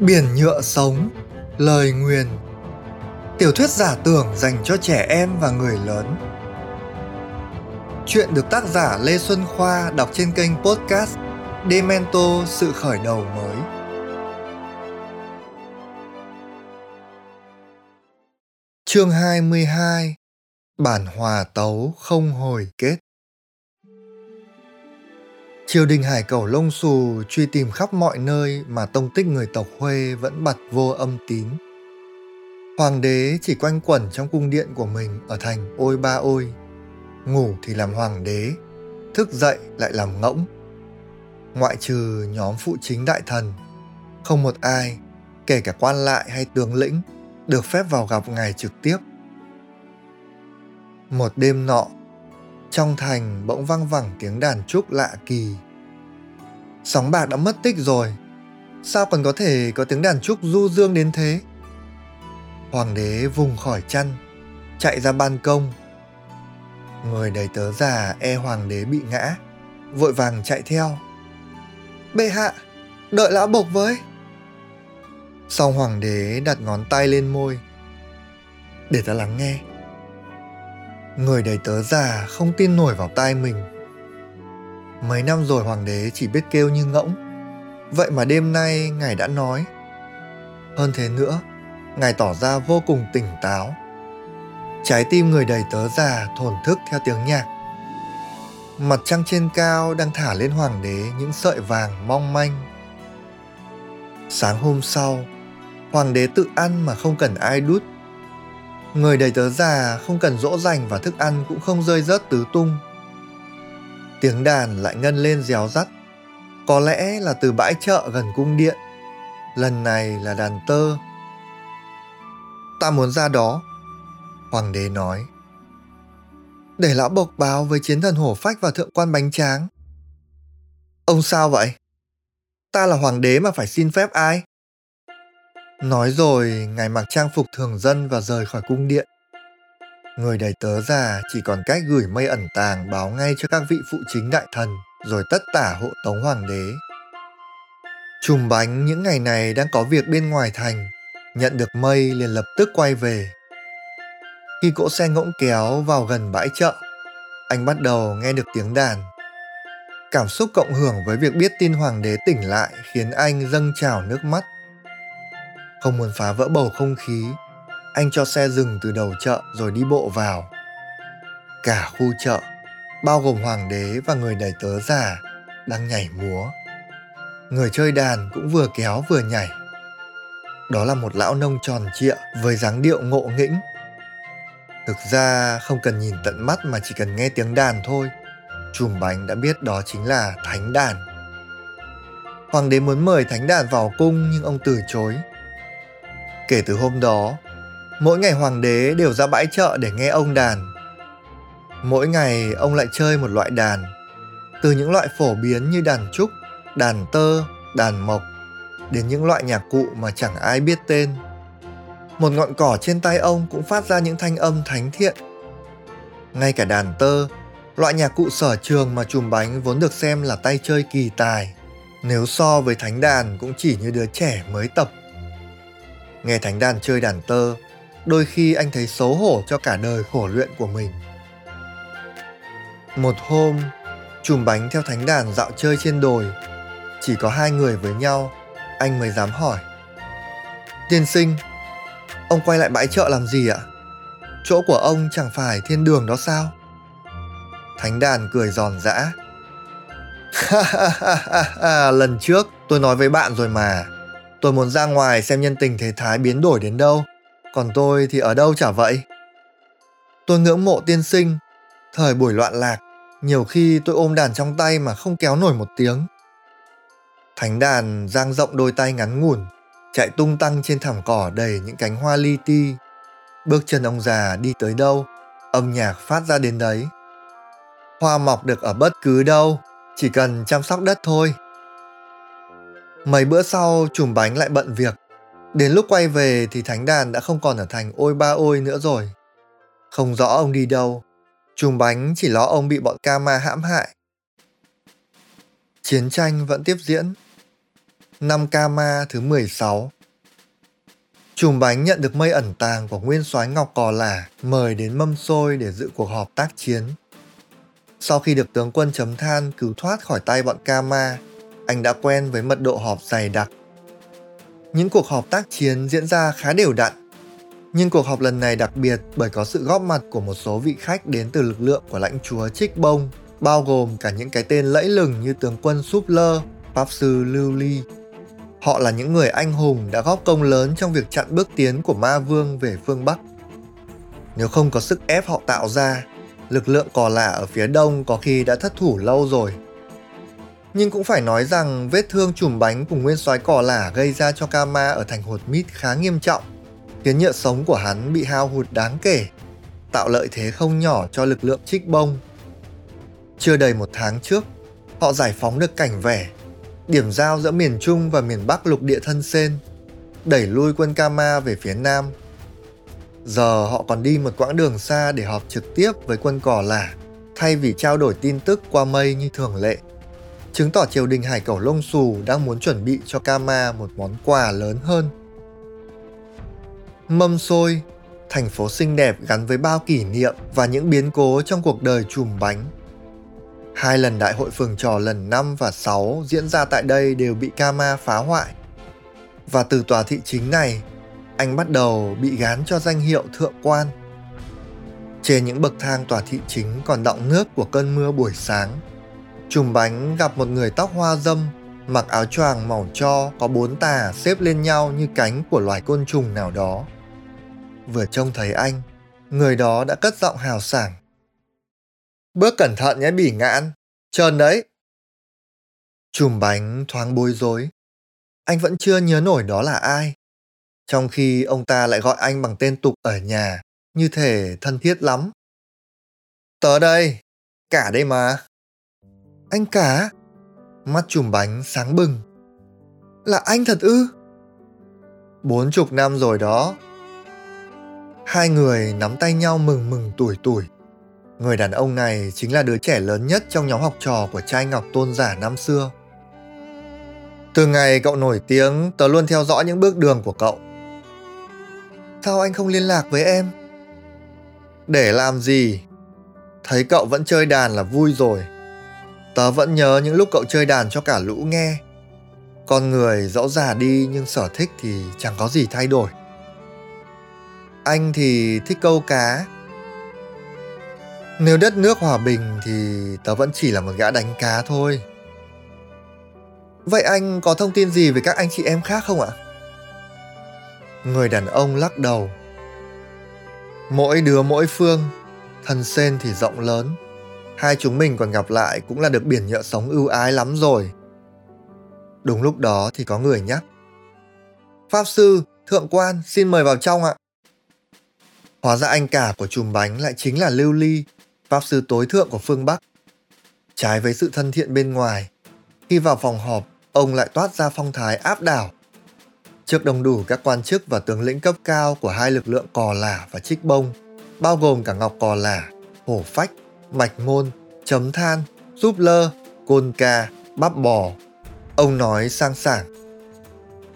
Biển nhựa sống, lời nguyền. Tiểu thuyết giả tưởng dành cho trẻ em và người lớn. Chuyện được tác giả Lê Xuân Khoa đọc trên kênh podcast Demento Sự Khởi Đầu Mới. Chương 22 Bản hòa tấu không hồi kết. Triều đình hải cẩu lông xù truy tìm khắp mọi nơi mà tông tích người tộc Huê vẫn bật vô âm tín. Hoàng đế chỉ quanh quẩn trong cung điện của mình ở thành Ôi Ba Ôi. Ngủ thì làm hoàng đế, thức dậy lại làm ngỗng. Ngoại trừ nhóm phụ chính đại thần, không một ai, kể cả quan lại hay tướng lĩnh, được phép vào gặp ngài trực tiếp. Một đêm nọ, trong thành bỗng vang vẳng tiếng đàn trúc lạ kỳ. Sóng bạc đã mất tích rồi, sao còn có thể có tiếng đàn trúc du dương đến thế? Hoàng đế vùng khỏi chăn, chạy ra ban công. Người đầy tớ già e hoàng đế bị ngã, vội vàng chạy theo. Bệ hạ, đợi lão bộc với. sau hoàng đế đặt ngón tay lên môi. Để ta lắng nghe. Người đầy tớ già không tin nổi vào tai mình. Mấy năm rồi hoàng đế chỉ biết kêu như ngỗng. Vậy mà đêm nay ngài đã nói. Hơn thế nữa, ngài tỏ ra vô cùng tỉnh táo. Trái tim người đầy tớ già thổn thức theo tiếng nhạc. Mặt trăng trên cao đang thả lên hoàng đế những sợi vàng mong manh. Sáng hôm sau, hoàng đế tự ăn mà không cần ai đút Người đầy tớ già không cần dỗ dành và thức ăn cũng không rơi rớt tứ tung. Tiếng đàn lại ngân lên réo rắt. Có lẽ là từ bãi chợ gần cung điện. Lần này là đàn tơ. Ta muốn ra đó. Hoàng đế nói. Để lão bộc báo với chiến thần hổ phách và thượng quan bánh tráng. Ông sao vậy? Ta là hoàng đế mà phải xin phép ai? Nói rồi, ngài mặc trang phục thường dân và rời khỏi cung điện. Người đầy tớ già chỉ còn cách gửi mây ẩn tàng báo ngay cho các vị phụ chính đại thần, rồi tất tả hộ tống hoàng đế. Trùm bánh những ngày này đang có việc bên ngoài thành, nhận được mây liền lập tức quay về. Khi cỗ xe ngỗng kéo vào gần bãi chợ, anh bắt đầu nghe được tiếng đàn. Cảm xúc cộng hưởng với việc biết tin hoàng đế tỉnh lại khiến anh dâng trào nước mắt. Không muốn phá vỡ bầu không khí, anh cho xe dừng từ đầu chợ rồi đi bộ vào. Cả khu chợ, bao gồm hoàng đế và người đầy tớ già, đang nhảy múa. Người chơi đàn cũng vừa kéo vừa nhảy. Đó là một lão nông tròn trịa với dáng điệu ngộ nghĩnh. Thực ra không cần nhìn tận mắt mà chỉ cần nghe tiếng đàn thôi, chùm bánh đã biết đó chính là thánh đàn. Hoàng đế muốn mời thánh đàn vào cung nhưng ông từ chối Kể từ hôm đó, mỗi ngày hoàng đế đều ra bãi chợ để nghe ông đàn. Mỗi ngày ông lại chơi một loại đàn, từ những loại phổ biến như đàn trúc, đàn tơ, đàn mộc, đến những loại nhạc cụ mà chẳng ai biết tên. Một ngọn cỏ trên tay ông cũng phát ra những thanh âm thánh thiện. Ngay cả đàn tơ, loại nhạc cụ sở trường mà chùm bánh vốn được xem là tay chơi kỳ tài, nếu so với thánh đàn cũng chỉ như đứa trẻ mới tập Nghe thánh đàn chơi đàn tơ, đôi khi anh thấy xấu hổ cho cả đời khổ luyện của mình. Một hôm, chùm bánh theo thánh đàn dạo chơi trên đồi. Chỉ có hai người với nhau, anh mới dám hỏi. Tiên sinh, ông quay lại bãi chợ làm gì ạ? Chỗ của ông chẳng phải thiên đường đó sao? Thánh đàn cười giòn giã. Lần trước tôi nói với bạn rồi mà, Tôi muốn ra ngoài xem nhân tình thế thái biến đổi đến đâu, còn tôi thì ở đâu chả vậy. Tôi ngưỡng mộ tiên sinh, thời buổi loạn lạc, nhiều khi tôi ôm đàn trong tay mà không kéo nổi một tiếng. Thánh đàn giang rộng đôi tay ngắn ngủn, chạy tung tăng trên thảm cỏ đầy những cánh hoa li ti. Bước chân ông già đi tới đâu, âm nhạc phát ra đến đấy. Hoa mọc được ở bất cứ đâu, chỉ cần chăm sóc đất thôi. Mấy bữa sau, chùm bánh lại bận việc. Đến lúc quay về thì thánh đàn đã không còn ở thành ôi ba ôi nữa rồi. Không rõ ông đi đâu. Chùm bánh chỉ lo ông bị bọn ca ma hãm hại. Chiến tranh vẫn tiếp diễn. Năm ca ma thứ 16 Chùm bánh nhận được mây ẩn tàng của nguyên soái Ngọc Cò Lả mời đến mâm xôi để dự cuộc họp tác chiến. Sau khi được tướng quân chấm than cứu thoát khỏi tay bọn Kama, anh đã quen với mật độ họp dày đặc. Những cuộc họp tác chiến diễn ra khá đều đặn, nhưng cuộc họp lần này đặc biệt bởi có sự góp mặt của một số vị khách đến từ lực lượng của lãnh chúa Trích Bông, bao gồm cả những cái tên lẫy lừng như tướng quân Súp Lơ, Pháp sư Lưu Ly. Họ là những người anh hùng đã góp công lớn trong việc chặn bước tiến của Ma Vương về phương Bắc. Nếu không có sức ép họ tạo ra, lực lượng cò lạ ở phía đông có khi đã thất thủ lâu rồi. Nhưng cũng phải nói rằng vết thương chùm bánh cùng nguyên soái cò lả gây ra cho Kama ở thành hột mít khá nghiêm trọng, khiến nhựa sống của hắn bị hao hụt đáng kể, tạo lợi thế không nhỏ cho lực lượng trích bông. Chưa đầy một tháng trước, họ giải phóng được cảnh vẻ, điểm giao giữa miền Trung và miền Bắc lục địa thân sen, đẩy lui quân Kama về phía Nam Giờ họ còn đi một quãng đường xa để họp trực tiếp với quân cỏ lả, thay vì trao đổi tin tức qua mây như thường lệ. Chứng tỏ triều đình hải cẩu lông xù đang muốn chuẩn bị cho Kama một món quà lớn hơn. Mâm xôi, thành phố xinh đẹp gắn với bao kỷ niệm và những biến cố trong cuộc đời chùm bánh. Hai lần đại hội phường trò lần 5 và 6 diễn ra tại đây đều bị Kama phá hoại. Và từ tòa thị chính này, anh bắt đầu bị gán cho danh hiệu thượng quan. Trên những bậc thang tòa thị chính còn đọng nước của cơn mưa buổi sáng. Trùm bánh gặp một người tóc hoa dâm, mặc áo choàng màu cho có bốn tà xếp lên nhau như cánh của loài côn trùng nào đó. Vừa trông thấy anh, người đó đã cất giọng hào sảng. Bước cẩn thận nhé bỉ ngạn, trơn đấy. Trùm bánh thoáng bối rối. Anh vẫn chưa nhớ nổi đó là ai trong khi ông ta lại gọi anh bằng tên tục ở nhà, như thể thân thiết lắm. Tớ đây, cả đây mà. Anh cả? Mắt chùm bánh sáng bừng. Là anh thật ư? Bốn chục năm rồi đó. Hai người nắm tay nhau mừng mừng tuổi tuổi. Người đàn ông này chính là đứa trẻ lớn nhất trong nhóm học trò của trai ngọc tôn giả năm xưa. Từ ngày cậu nổi tiếng, tớ luôn theo dõi những bước đường của cậu. Sao anh không liên lạc với em? Để làm gì? Thấy cậu vẫn chơi đàn là vui rồi. Tớ vẫn nhớ những lúc cậu chơi đàn cho cả lũ nghe. Con người dẫu già đi nhưng sở thích thì chẳng có gì thay đổi. Anh thì thích câu cá. Nếu đất nước hòa bình thì tớ vẫn chỉ là một gã đánh cá thôi. Vậy anh có thông tin gì về các anh chị em khác không ạ? Người đàn ông lắc đầu. Mỗi đứa mỗi phương, thân sen thì rộng lớn. Hai chúng mình còn gặp lại cũng là được biển nhựa sống ưu ái lắm rồi. Đúng lúc đó thì có người nhắc. Pháp sư, thượng quan, xin mời vào trong ạ. Hóa ra anh cả của chùm bánh lại chính là Lưu Ly, pháp sư tối thượng của phương Bắc. Trái với sự thân thiện bên ngoài, khi vào phòng họp, ông lại toát ra phong thái áp đảo trước đông đủ các quan chức và tướng lĩnh cấp cao của hai lực lượng cò lả và trích bông, bao gồm cả ngọc cò lả, hổ phách, mạch môn, chấm than, giúp lơ, côn ca, bắp bò. Ông nói sang sảng.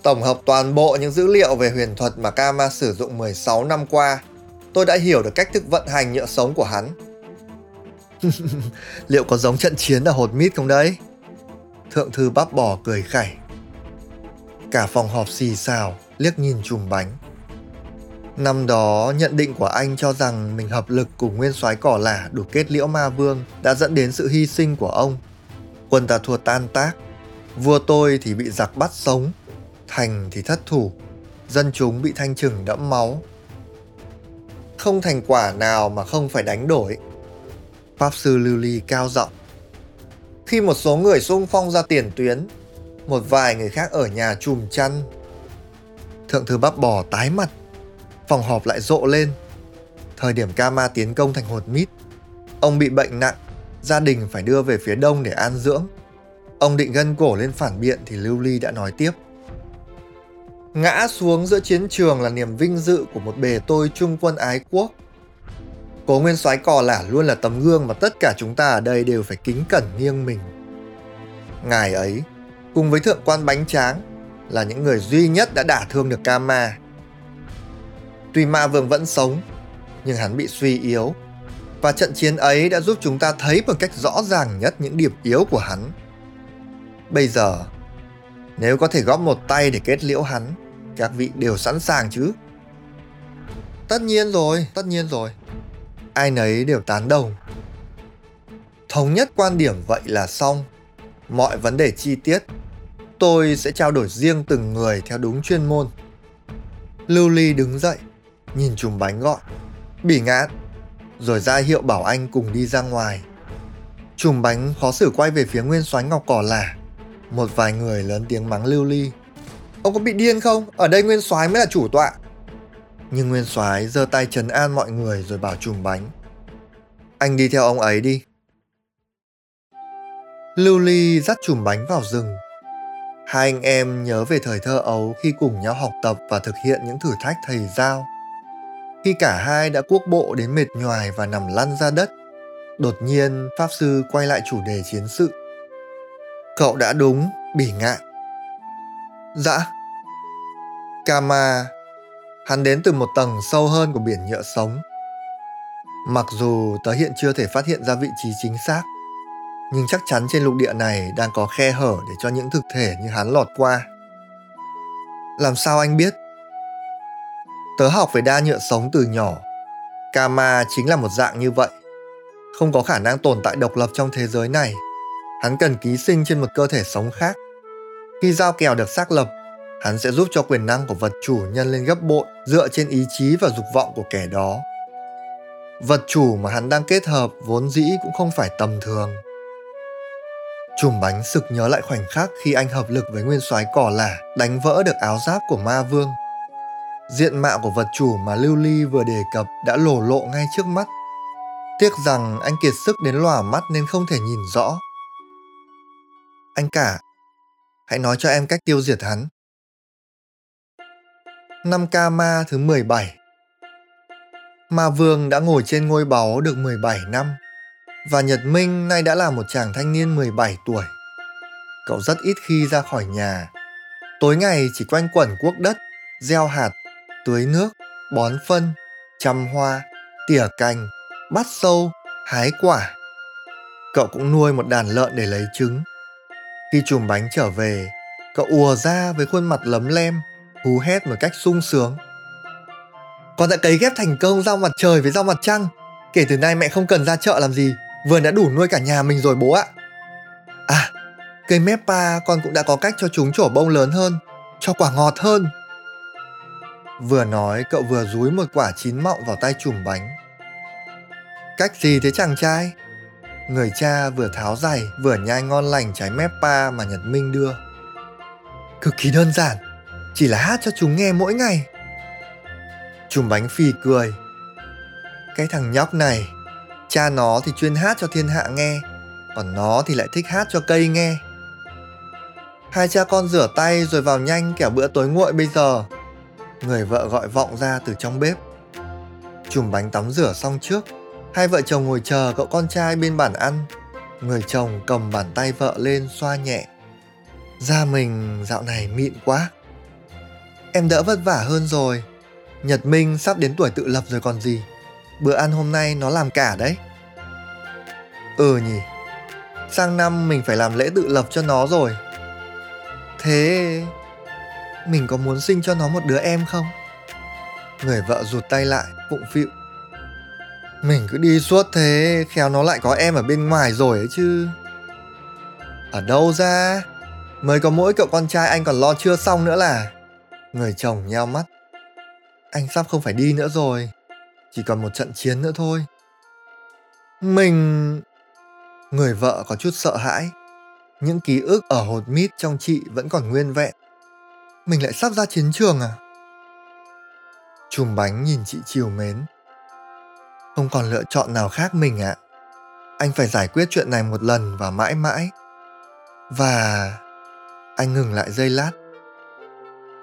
Tổng hợp toàn bộ những dữ liệu về huyền thuật mà Kama sử dụng 16 năm qua, tôi đã hiểu được cách thức vận hành nhựa sống của hắn. Liệu có giống trận chiến ở hột mít không đấy? Thượng thư bắp bò cười khẩy. Cả phòng họp xì xào, liếc nhìn chùm bánh. Năm đó, nhận định của anh cho rằng mình hợp lực cùng nguyên soái cỏ lả đủ kết liễu ma vương đã dẫn đến sự hy sinh của ông. Quân ta thua tan tác, vua tôi thì bị giặc bắt sống, thành thì thất thủ, dân chúng bị thanh trừng đẫm máu. Không thành quả nào mà không phải đánh đổi. Pháp sư Lưu Ly cao giọng. Khi một số người xung phong ra tiền tuyến một vài người khác ở nhà chùm chăn. Thượng thư bắp bò tái mặt, phòng họp lại rộ lên. Thời điểm Kama tiến công thành hột mít, ông bị bệnh nặng, gia đình phải đưa về phía đông để an dưỡng. Ông định gân cổ lên phản biện thì Lưu Ly đã nói tiếp. Ngã xuống giữa chiến trường là niềm vinh dự của một bề tôi trung quân ái quốc. Cố nguyên soái cò lả luôn là tấm gương mà tất cả chúng ta ở đây đều phải kính cẩn nghiêng mình. Ngài ấy cùng với thượng quan bánh tráng là những người duy nhất đã đả thương được Kama. Tuy Ma Vương vẫn sống, nhưng hắn bị suy yếu. Và trận chiến ấy đã giúp chúng ta thấy một cách rõ ràng nhất những điểm yếu của hắn. Bây giờ, nếu có thể góp một tay để kết liễu hắn, các vị đều sẵn sàng chứ? Tất nhiên rồi, tất nhiên rồi. Ai nấy đều tán đồng. Thống nhất quan điểm vậy là xong. Mọi vấn đề chi tiết, tôi sẽ trao đổi riêng từng người theo đúng chuyên môn. Lưu Ly đứng dậy, nhìn chùm bánh gọi. Bỉ ngạn, rồi ra hiệu bảo anh cùng đi ra ngoài. Chùm bánh khó xử quay về phía nguyên soái ngọc cỏ lả. Một vài người lớn tiếng mắng Lưu Ly. Ông có bị điên không? Ở đây nguyên soái mới là chủ tọa. Nhưng nguyên soái giơ tay trấn an mọi người rồi bảo chùm bánh. Anh đi theo ông ấy đi. Lưu Ly dắt chùm bánh vào rừng. Hai anh em nhớ về thời thơ ấu khi cùng nhau học tập và thực hiện những thử thách thầy giao. Khi cả hai đã cuốc bộ đến mệt nhoài và nằm lăn ra đất, đột nhiên Pháp Sư quay lại chủ đề chiến sự. Cậu đã đúng, bỉ ngạn. Dạ. Kama, hắn đến từ một tầng sâu hơn của biển nhựa sống. Mặc dù tớ hiện chưa thể phát hiện ra vị trí chính xác, nhưng chắc chắn trên lục địa này đang có khe hở để cho những thực thể như hắn lọt qua. Làm sao anh biết? Tớ học về đa nhựa sống từ nhỏ. Kama chính là một dạng như vậy. Không có khả năng tồn tại độc lập trong thế giới này. Hắn cần ký sinh trên một cơ thể sống khác. Khi giao kèo được xác lập, hắn sẽ giúp cho quyền năng của vật chủ nhân lên gấp bội dựa trên ý chí và dục vọng của kẻ đó. Vật chủ mà hắn đang kết hợp vốn dĩ cũng không phải tầm thường. Chùm bánh sực nhớ lại khoảnh khắc khi anh hợp lực với nguyên soái cỏ lả đánh vỡ được áo giáp của ma vương. Diện mạo của vật chủ mà Lưu Ly vừa đề cập đã lổ lộ ngay trước mắt. Tiếc rằng anh kiệt sức đến lòa mắt nên không thể nhìn rõ. Anh cả, hãy nói cho em cách tiêu diệt hắn. Năm ca ma thứ 17 Ma Vương đã ngồi trên ngôi báu được 17 năm và Nhật Minh nay đã là một chàng thanh niên 17 tuổi. Cậu rất ít khi ra khỏi nhà. Tối ngày chỉ quanh quẩn quốc đất, gieo hạt, tưới nước, bón phân, chăm hoa, tỉa cành, bắt sâu, hái quả. Cậu cũng nuôi một đàn lợn để lấy trứng. Khi chùm bánh trở về, cậu ùa ra với khuôn mặt lấm lem, hú hét một cách sung sướng. Con đã cấy ghép thành công rau mặt trời với rau mặt trăng. Kể từ nay mẹ không cần ra chợ làm gì, vườn đã đủ nuôi cả nhà mình rồi bố ạ. À, cây Meppa con cũng đã có cách cho chúng trổ bông lớn hơn, cho quả ngọt hơn. Vừa nói cậu vừa dúi một quả chín mọng vào tay chùm bánh. Cách gì thế chàng trai? Người cha vừa tháo giày vừa nhai ngon lành trái Meppa mà Nhật Minh đưa. Cực kỳ đơn giản, chỉ là hát cho chúng nghe mỗi ngày. Chùm bánh phì cười. Cái thằng nhóc này Cha nó thì chuyên hát cho thiên hạ nghe, còn nó thì lại thích hát cho cây nghe. Hai cha con rửa tay rồi vào nhanh kẻo bữa tối nguội bây giờ. Người vợ gọi vọng ra từ trong bếp. Chùm bánh tắm rửa xong trước, hai vợ chồng ngồi chờ cậu con trai bên bàn ăn. Người chồng cầm bàn tay vợ lên xoa nhẹ. Da mình dạo này mịn quá. Em đỡ vất vả hơn rồi. Nhật Minh sắp đến tuổi tự lập rồi còn gì bữa ăn hôm nay nó làm cả đấy ừ nhỉ sang năm mình phải làm lễ tự lập cho nó rồi thế mình có muốn sinh cho nó một đứa em không? Người vợ rụt tay lại phụng phịu. Mình cứ đi suốt thế, khéo nó lại có em ở bên ngoài rồi ấy chứ. Ở đâu ra? Mới có mỗi cậu con trai anh còn lo chưa xong nữa là. Người chồng nheo mắt. Anh sắp không phải đi nữa rồi. Chỉ còn một trận chiến nữa thôi. Mình người vợ có chút sợ hãi. Những ký ức ở hột mít trong chị vẫn còn nguyên vẹn mình lại sắp ra chiến trường à chùm bánh nhìn chị chiều mến không còn lựa chọn nào khác mình ạ à. anh phải giải quyết chuyện này một lần và mãi mãi và anh ngừng lại giây lát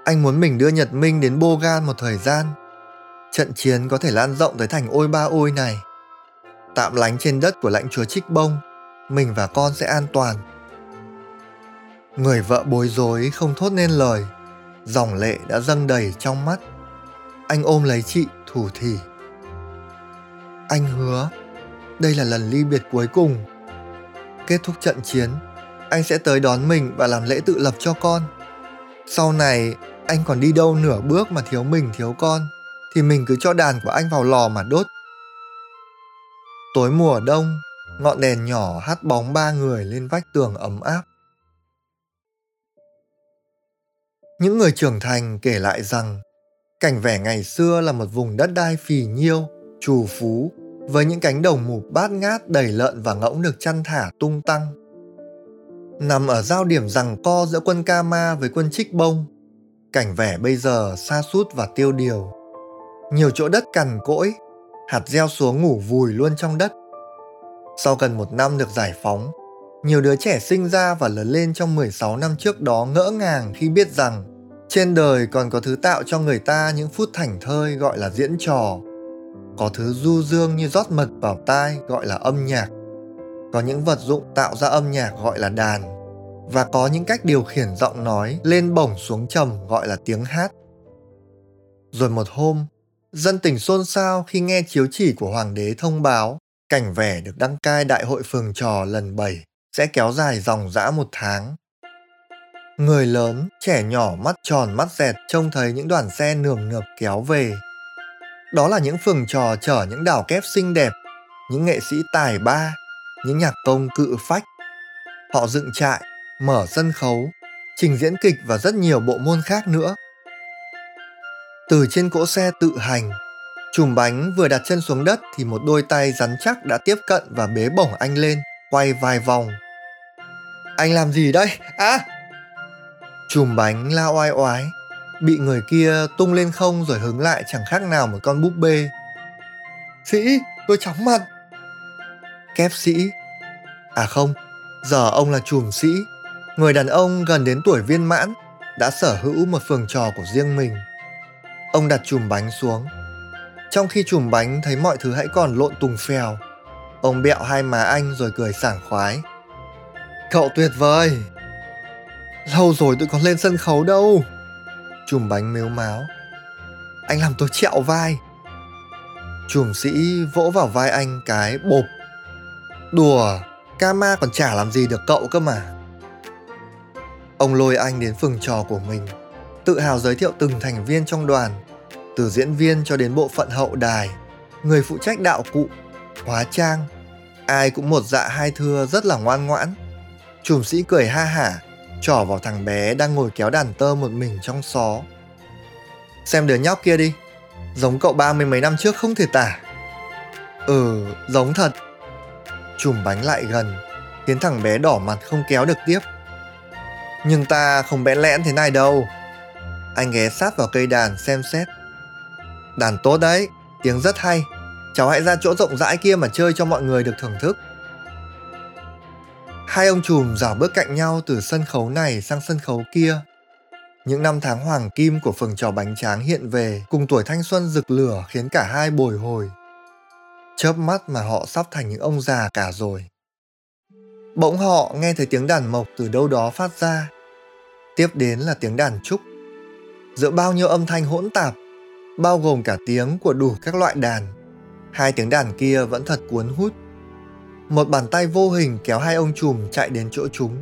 anh muốn mình đưa nhật minh đến bogan một thời gian trận chiến có thể lan rộng tới thành ôi ba ôi này. Tạm lánh trên đất của lãnh chúa Trích Bông, mình và con sẽ an toàn. Người vợ bối rối không thốt nên lời, dòng lệ đã dâng đầy trong mắt. Anh ôm lấy chị, thủ thỉ. Anh hứa, đây là lần ly biệt cuối cùng. Kết thúc trận chiến, anh sẽ tới đón mình và làm lễ tự lập cho con. Sau này, anh còn đi đâu nửa bước mà thiếu mình thiếu con, thì mình cứ cho đàn của anh vào lò mà đốt. Tối mùa đông, ngọn đèn nhỏ hắt bóng ba người lên vách tường ấm áp. Những người trưởng thành kể lại rằng cảnh vẻ ngày xưa là một vùng đất đai phì nhiêu, trù phú với những cánh đồng mục bát ngát đầy lợn và ngỗng được chăn thả tung tăng. Nằm ở giao điểm rằng co giữa quân Kama với quân Trích Bông, cảnh vẻ bây giờ xa sút và tiêu điều. Nhiều chỗ đất cằn cỗi, hạt gieo xuống ngủ vùi luôn trong đất. Sau gần một năm được giải phóng, nhiều đứa trẻ sinh ra và lớn lên trong 16 năm trước đó ngỡ ngàng khi biết rằng trên đời còn có thứ tạo cho người ta những phút thảnh thơi gọi là diễn trò. Có thứ du dương như rót mật vào tai gọi là âm nhạc. Có những vật dụng tạo ra âm nhạc gọi là đàn. Và có những cách điều khiển giọng nói lên bổng xuống trầm gọi là tiếng hát. Rồi một hôm, dân tình xôn xao khi nghe chiếu chỉ của hoàng đế thông báo cảnh vẻ được đăng cai đại hội phường trò lần 7 sẽ kéo dài dòng dã một tháng. Người lớn, trẻ nhỏ mắt tròn mắt dẹt trông thấy những đoàn xe nườm nượp kéo về. Đó là những phường trò chở những đảo kép xinh đẹp, những nghệ sĩ tài ba, những nhạc công cự phách. Họ dựng trại, mở sân khấu, trình diễn kịch và rất nhiều bộ môn khác nữa. Từ trên cỗ xe tự hành, chùm bánh vừa đặt chân xuống đất thì một đôi tay rắn chắc đã tiếp cận và bế bổng anh lên, quay vài vòng. Anh làm gì đây? À! Chùm bánh la oai oái, bị người kia tung lên không rồi hứng lại chẳng khác nào một con búp bê. Sĩ, tôi chóng mặt. Kép sĩ. À không, giờ ông là chùm sĩ, người đàn ông gần đến tuổi viên mãn, đã sở hữu một phường trò của riêng mình. Ông đặt chùm bánh xuống. Trong khi chùm bánh thấy mọi thứ hãy còn lộn tùng phèo, ông bẹo hai má anh rồi cười sảng khoái. Cậu tuyệt vời, Lâu rồi tôi còn lên sân khấu đâu. Chùm bánh mếu máo. Anh làm tôi trẹo vai. Chùm sĩ vỗ vào vai anh cái bộp. Đùa Kama còn chả làm gì được cậu cơ mà. Ông lôi anh đến phường trò của mình, Tự hào giới thiệu từng thành viên trong đoàn, Từ diễn viên cho đến bộ phận hậu đài, Người phụ trách đạo cụ, Hóa trang. Ai cũng một dạ hai thưa rất là ngoan ngoãn. Chùm sĩ cười ha hả trỏ vào thằng bé đang ngồi kéo đàn tơ một mình trong xó. Xem đứa nhóc kia đi, giống cậu ba mươi mấy năm trước không thể tả. Ừ, giống thật. Chùm bánh lại gần, khiến thằng bé đỏ mặt không kéo được tiếp. Nhưng ta không bẽn lẽn thế này đâu. Anh ghé sát vào cây đàn xem xét. Đàn tốt đấy, tiếng rất hay. Cháu hãy ra chỗ rộng rãi kia mà chơi cho mọi người được thưởng thức. Hai ông trùm dảo bước cạnh nhau từ sân khấu này sang sân khấu kia. Những năm tháng hoàng kim của phường trò bánh tráng hiện về cùng tuổi thanh xuân rực lửa khiến cả hai bồi hồi. Chớp mắt mà họ sắp thành những ông già cả rồi. Bỗng họ nghe thấy tiếng đàn mộc từ đâu đó phát ra. Tiếp đến là tiếng đàn trúc. Giữa bao nhiêu âm thanh hỗn tạp, bao gồm cả tiếng của đủ các loại đàn, hai tiếng đàn kia vẫn thật cuốn hút một bàn tay vô hình kéo hai ông trùm chạy đến chỗ chúng.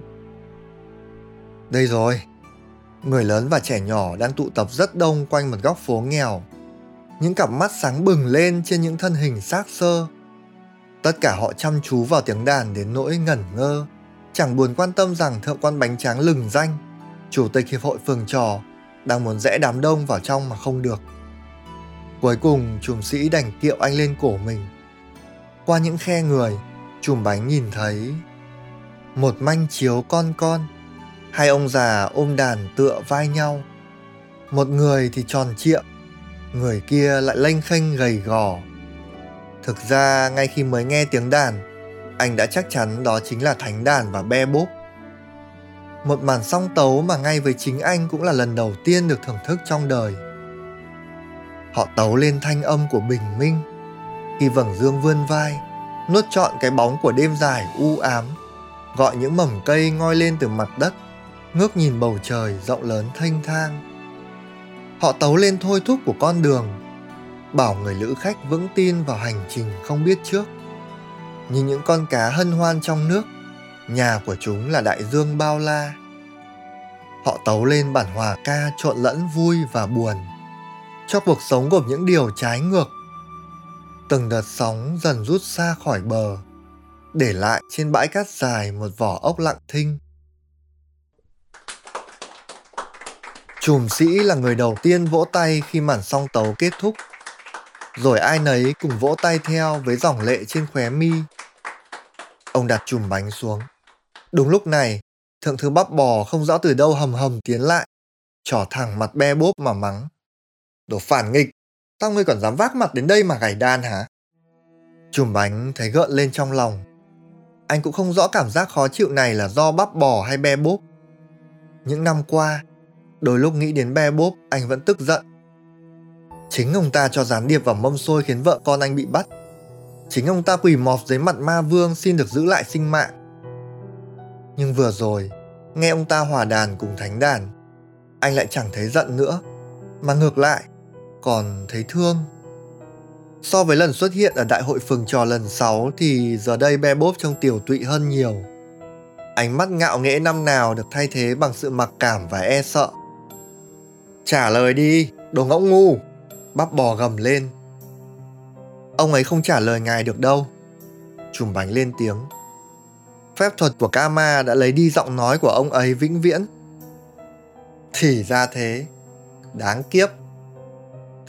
Đây rồi, người lớn và trẻ nhỏ đang tụ tập rất đông quanh một góc phố nghèo. Những cặp mắt sáng bừng lên trên những thân hình xác sơ. Tất cả họ chăm chú vào tiếng đàn đến nỗi ngẩn ngơ, chẳng buồn quan tâm rằng thượng quan bánh tráng lừng danh, chủ tịch hiệp hội phường trò, đang muốn rẽ đám đông vào trong mà không được. Cuối cùng, trùm sĩ đành kiệu anh lên cổ mình. Qua những khe người, chùm bánh nhìn thấy. Một manh chiếu con con, hai ông già ôm đàn tựa vai nhau. Một người thì tròn trịa, người kia lại lênh khênh gầy gò. Thực ra, ngay khi mới nghe tiếng đàn, anh đã chắc chắn đó chính là thánh đàn và be bốp. Một màn song tấu mà ngay với chính anh cũng là lần đầu tiên được thưởng thức trong đời. Họ tấu lên thanh âm của bình minh, khi vầng dương vươn vai nuốt trọn cái bóng của đêm dài u ám, gọi những mầm cây ngoi lên từ mặt đất, ngước nhìn bầu trời rộng lớn thanh thang. Họ tấu lên thôi thúc của con đường, bảo người lữ khách vững tin vào hành trình không biết trước. Như những con cá hân hoan trong nước, nhà của chúng là đại dương bao la. Họ tấu lên bản hòa ca trộn lẫn vui và buồn, cho cuộc sống gồm những điều trái ngược. Từng đợt sóng dần rút xa khỏi bờ, để lại trên bãi cát dài một vỏ ốc lặng thinh Trùm sĩ là người đầu tiên vỗ tay khi màn song tấu kết thúc. Rồi ai nấy cùng vỗ tay theo với dòng lệ trên khóe mi. Ông đặt chùm bánh xuống. Đúng lúc này, thượng thư bắp bò không rõ từ đâu hầm hầm tiến lại, trỏ thẳng mặt be bốp mà mắng. Đồ phản nghịch, tao ngươi còn dám vác mặt đến đây mà gảy đàn hả? Chùm bánh thấy gợn lên trong lòng. Anh cũng không rõ cảm giác khó chịu này là do bắp bò hay be bốp. Những năm qua, Đôi lúc nghĩ đến be bốp, anh vẫn tức giận. Chính ông ta cho gián điệp vào mâm xôi khiến vợ con anh bị bắt. Chính ông ta quỳ mọp dưới mặt ma vương xin được giữ lại sinh mạng. Nhưng vừa rồi, nghe ông ta hòa đàn cùng thánh đàn, anh lại chẳng thấy giận nữa, mà ngược lại, còn thấy thương. So với lần xuất hiện ở đại hội phường trò lần 6 thì giờ đây be bốp trong tiểu tụy hơn nhiều. Ánh mắt ngạo nghễ năm nào được thay thế bằng sự mặc cảm và e sợ. Trả lời đi, đồ ngỗng ngu. Bắp bò gầm lên. Ông ấy không trả lời ngài được đâu. Chùm bánh lên tiếng. Phép thuật của Kama đã lấy đi giọng nói của ông ấy vĩnh viễn. Thì ra thế. Đáng kiếp.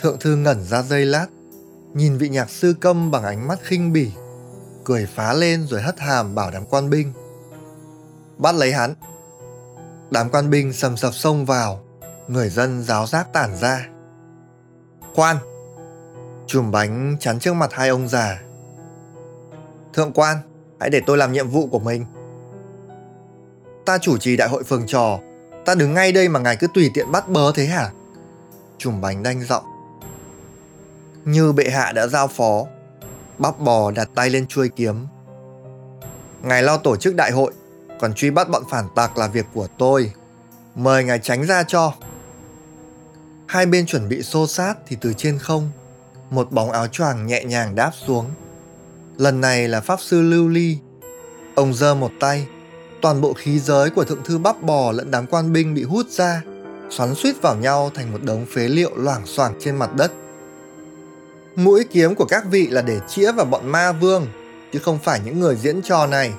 Thượng thư ngẩn ra giây lát, nhìn vị nhạc sư câm bằng ánh mắt khinh bỉ, cười phá lên rồi hất hàm bảo đám quan binh. Bắt lấy hắn. Đám quan binh sầm sập xông vào, người dân giáo giác tản ra. Quan! Chùm bánh chắn trước mặt hai ông già. Thượng quan, hãy để tôi làm nhiệm vụ của mình. Ta chủ trì đại hội phường trò, ta đứng ngay đây mà ngài cứ tùy tiện bắt bớ thế hả? Chùm bánh đanh giọng. Như bệ hạ đã giao phó, bắp bò đặt tay lên chuôi kiếm. Ngài lo tổ chức đại hội, còn truy bắt bọn phản tặc là việc của tôi. Mời ngài tránh ra cho. Hai bên chuẩn bị xô sát thì từ trên không, một bóng áo choàng nhẹ nhàng đáp xuống. Lần này là Pháp Sư Lưu Ly. Ông giơ một tay, toàn bộ khí giới của thượng thư bắp bò lẫn đám quan binh bị hút ra, xoắn suýt vào nhau thành một đống phế liệu loảng xoảng trên mặt đất. Mũi kiếm của các vị là để chĩa vào bọn ma vương, chứ không phải những người diễn trò này.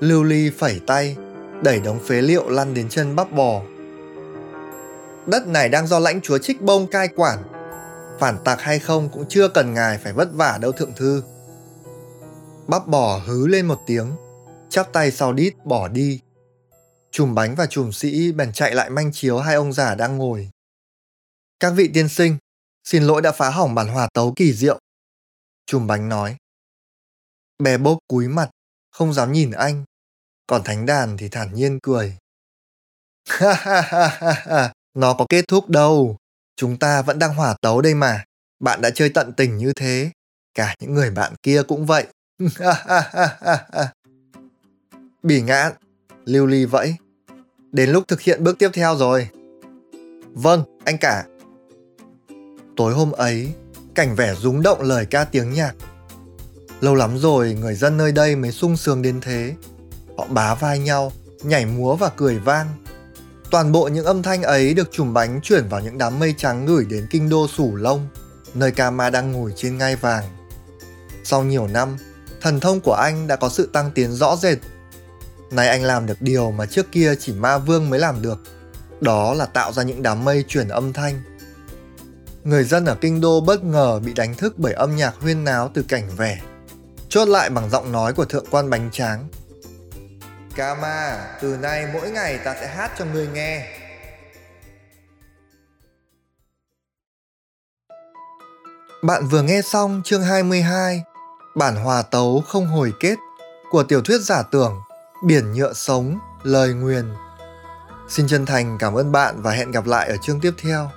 Lưu Ly phẩy tay, đẩy đống phế liệu lăn đến chân bắp bò Đất này đang do lãnh chúa Trích Bông cai quản. Phản tạc hay không cũng chưa cần ngài phải vất vả đâu thượng thư. Bắp bò hứ lên một tiếng, chắp tay sau đít bỏ đi. Chùm bánh và chùm sĩ bèn chạy lại manh chiếu hai ông già đang ngồi. Các vị tiên sinh, xin lỗi đã phá hỏng bản hòa tấu kỳ diệu. Chùm bánh nói. Bè bốp cúi mặt, không dám nhìn anh. Còn thánh đàn thì thản nhiên cười. Ha ha ha ha ha, nó có kết thúc đâu. Chúng ta vẫn đang hòa tấu đây mà. Bạn đã chơi tận tình như thế. Cả những người bạn kia cũng vậy. Bỉ ngạn, lưu ly vẫy. Đến lúc thực hiện bước tiếp theo rồi. Vâng, anh cả. Tối hôm ấy, cảnh vẻ rúng động lời ca tiếng nhạc. Lâu lắm rồi người dân nơi đây mới sung sướng đến thế. Họ bá vai nhau, nhảy múa và cười vang. Toàn bộ những âm thanh ấy được chùm bánh chuyển vào những đám mây trắng gửi đến kinh đô Sủ Lông, nơi Kama đang ngồi trên ngai vàng. Sau nhiều năm, thần thông của anh đã có sự tăng tiến rõ rệt. Nay anh làm được điều mà trước kia chỉ ma vương mới làm được, đó là tạo ra những đám mây chuyển âm thanh. Người dân ở kinh đô bất ngờ bị đánh thức bởi âm nhạc huyên náo từ cảnh vẻ, chốt lại bằng giọng nói của thượng quan bánh tráng Kama, từ nay mỗi ngày ta sẽ hát cho ngươi nghe. Bạn vừa nghe xong chương 22, bản hòa tấu không hồi kết của tiểu thuyết giả tưởng Biển nhựa sống, lời nguyền. Xin chân thành cảm ơn bạn và hẹn gặp lại ở chương tiếp theo.